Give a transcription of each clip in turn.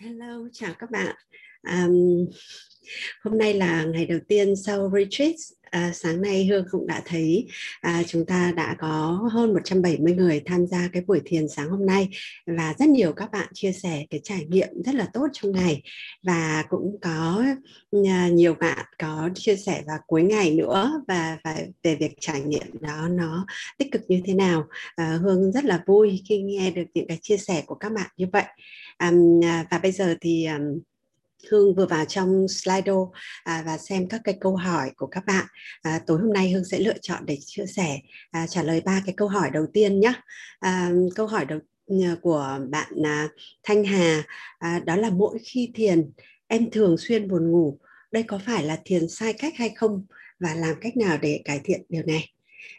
Hello, chào các bạn. Um, hôm nay là ngày đầu tiên sau retreat. À, sáng nay Hương cũng đã thấy à, chúng ta đã có hơn 170 người tham gia cái buổi thiền sáng hôm nay và rất nhiều các bạn chia sẻ cái trải nghiệm rất là tốt trong ngày và cũng có à, nhiều bạn có chia sẻ vào cuối ngày nữa và, và về việc trải nghiệm đó nó tích cực như thế nào. À, Hương rất là vui khi nghe được những cái chia sẻ của các bạn như vậy. À, và bây giờ thì um, Hương vừa vào trong Slido à, và xem các cái câu hỏi của các bạn. À, tối hôm nay Hương sẽ lựa chọn để chia sẻ à, trả lời ba cái câu hỏi đầu tiên nhé. À, câu hỏi đầu ừ, của bạn à, Thanh Hà à, đó là mỗi khi thiền em thường xuyên buồn ngủ. Đây có phải là thiền sai cách hay không và làm cách nào để cải thiện điều này?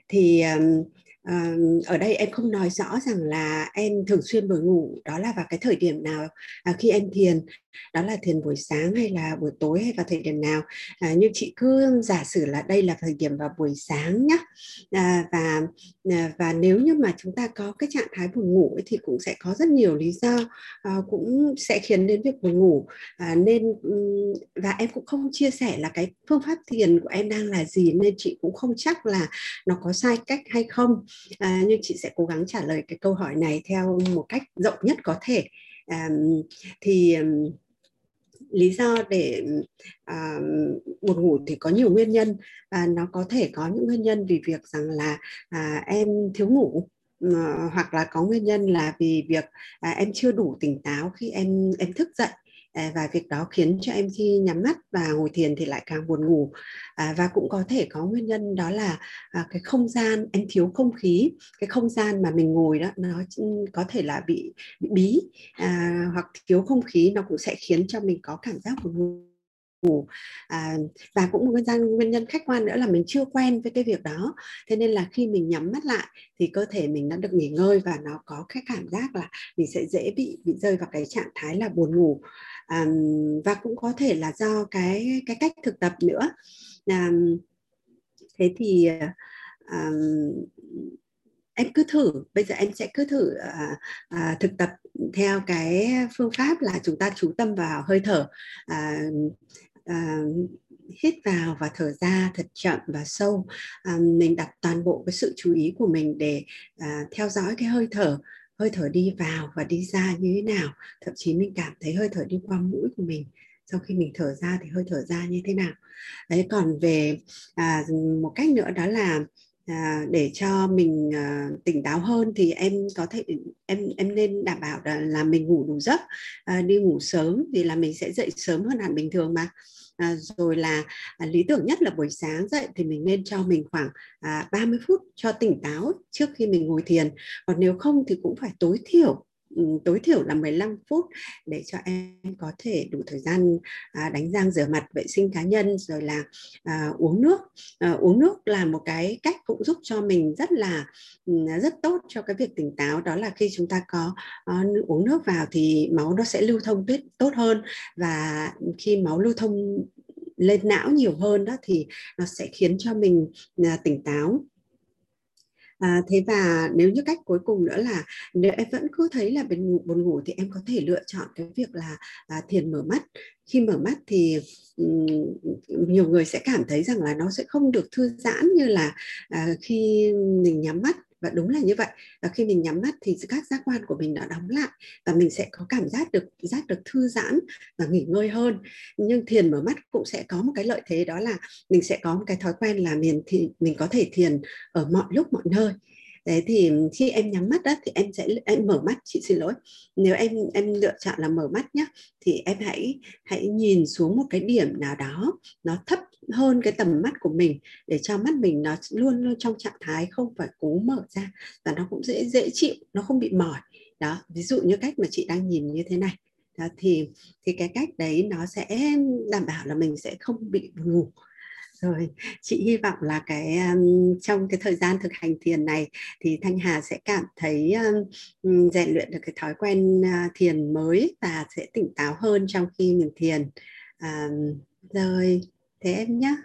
Thì um, à, ở đây em không nói rõ rằng là em thường xuyên buồn ngủ đó là vào cái thời điểm nào à, khi em thiền đó là thiền buổi sáng hay là buổi tối hay vào thời điểm nào. À, nhưng chị cứ giả sử là đây là thời điểm vào buổi sáng nhé à, và à, và nếu như mà chúng ta có cái trạng thái buồn ngủ ấy, thì cũng sẽ có rất nhiều lý do à, cũng sẽ khiến đến việc buồn ngủ. À, nên và em cũng không chia sẻ là cái phương pháp thiền của em đang là gì nên chị cũng không chắc là nó có sai cách hay không. À, nhưng chị sẽ cố gắng trả lời cái câu hỏi này theo một cách rộng nhất có thể. À, thì lý do để à, buồn ngủ thì có nhiều nguyên nhân và nó có thể có những nguyên nhân vì việc rằng là à, em thiếu ngủ à, hoặc là có nguyên nhân là vì việc à, em chưa đủ tỉnh táo khi em em thức dậy. À, và việc đó khiến cho em khi nhắm mắt và ngồi thiền thì lại càng buồn ngủ. À, và cũng có thể có nguyên nhân đó là à, cái không gian em thiếu không khí. Cái không gian mà mình ngồi đó nó có thể là bị, bị bí à, hoặc thiếu không khí nó cũng sẽ khiến cho mình có cảm giác buồn ngủ. Ngủ à, và cũng một nguyên nhân nguyên nhân khách quan nữa là mình chưa quen với cái việc đó. Thế nên là khi mình nhắm mắt lại thì cơ thể mình đã được nghỉ ngơi và nó có cái cảm giác là mình sẽ dễ bị bị rơi vào cái trạng thái là buồn ngủ à, và cũng có thể là do cái cái cách thực tập nữa. À, thế thì à, em cứ thử bây giờ em sẽ cứ thử à, à, thực tập theo cái phương pháp là chúng ta chú tâm vào hơi thở. À, à, hít vào và thở ra thật chậm và sâu. À, mình đặt toàn bộ cái sự chú ý của mình để à, theo dõi cái hơi thở hơi thở đi vào và đi ra như thế nào. Thậm chí mình cảm thấy hơi thở đi qua mũi của mình. Sau khi mình thở ra thì hơi thở ra như thế nào. Đấy còn về à, một cách nữa đó là à, để cho mình à, tỉnh táo hơn thì em có thể em em nên đảm bảo là, là mình ngủ đủ giấc. À, đi ngủ sớm thì là mình sẽ dậy sớm hơn hẳn bình thường mà à, rồi là à, lý tưởng nhất là buổi sáng dậy thì mình nên cho mình khoảng à, 30 phút cho tỉnh táo trước khi mình ngồi thiền. Còn nếu không thì cũng phải tối thiểu Ừ, tối thiểu là 15 phút để cho em có thể đủ thời gian à, đánh răng rửa mặt vệ sinh cá nhân rồi là à, uống nước. À, uống nước là một cái cách cũng giúp cho mình rất là ừ, rất tốt cho cái việc tỉnh táo. Đó là khi chúng ta có uh, uống nước vào thì máu nó sẽ lưu thông tốt tốt hơn. Và khi máu lưu thông lên não nhiều hơn đó thì nó sẽ khiến cho mình à, tỉnh táo. À, thế và nếu như cách cuối cùng nữa là nếu em vẫn cứ thấy là buồn ngủ, buồn ngủ thì em có thể lựa chọn cái việc là à, thiền mở mắt. Khi mở mắt thì um, nhiều người sẽ cảm thấy rằng là nó sẽ không được thư giãn như là à, khi mình nhắm mắt và đúng là như vậy. Và khi mình nhắm mắt thì các giác quan của mình đã đóng lại và mình sẽ có cảm giác được giác được thư giãn và nghỉ ngơi hơn. Nhưng thiền mở mắt cũng sẽ có một cái lợi thế, đó là mình sẽ có một cái thói quen là mình thì, mình có thể thiền ở mọi lúc, mọi nơi. Đấy, thì khi em nhắm mắt đó thì em sẽ, em mở mắt, chị xin lỗi. Nếu em em lựa chọn là mở mắt nhé thì em hãy hãy nhìn xuống một cái điểm nào đó nó thấp hơn cái tầm mắt của mình để cho mắt mình nó luôn luôn trong trạng thái không phải cố mở ra và nó cũng dễ dễ chịu nó không bị mỏi. Đó ví dụ như cách mà chị đang nhìn như thế này. Đó, thì thì cái cách đấy nó sẽ đảm bảo là mình sẽ không bị buồn ngủ. Rồi chị hy vọng là cái um, trong cái thời gian thực hành thiền này thì thanh hà sẽ cảm thấy um, rèn luyện được cái thói quen uh, thiền mới và sẽ tỉnh táo hơn trong khi mình thiền. Um, rồi thế em nhé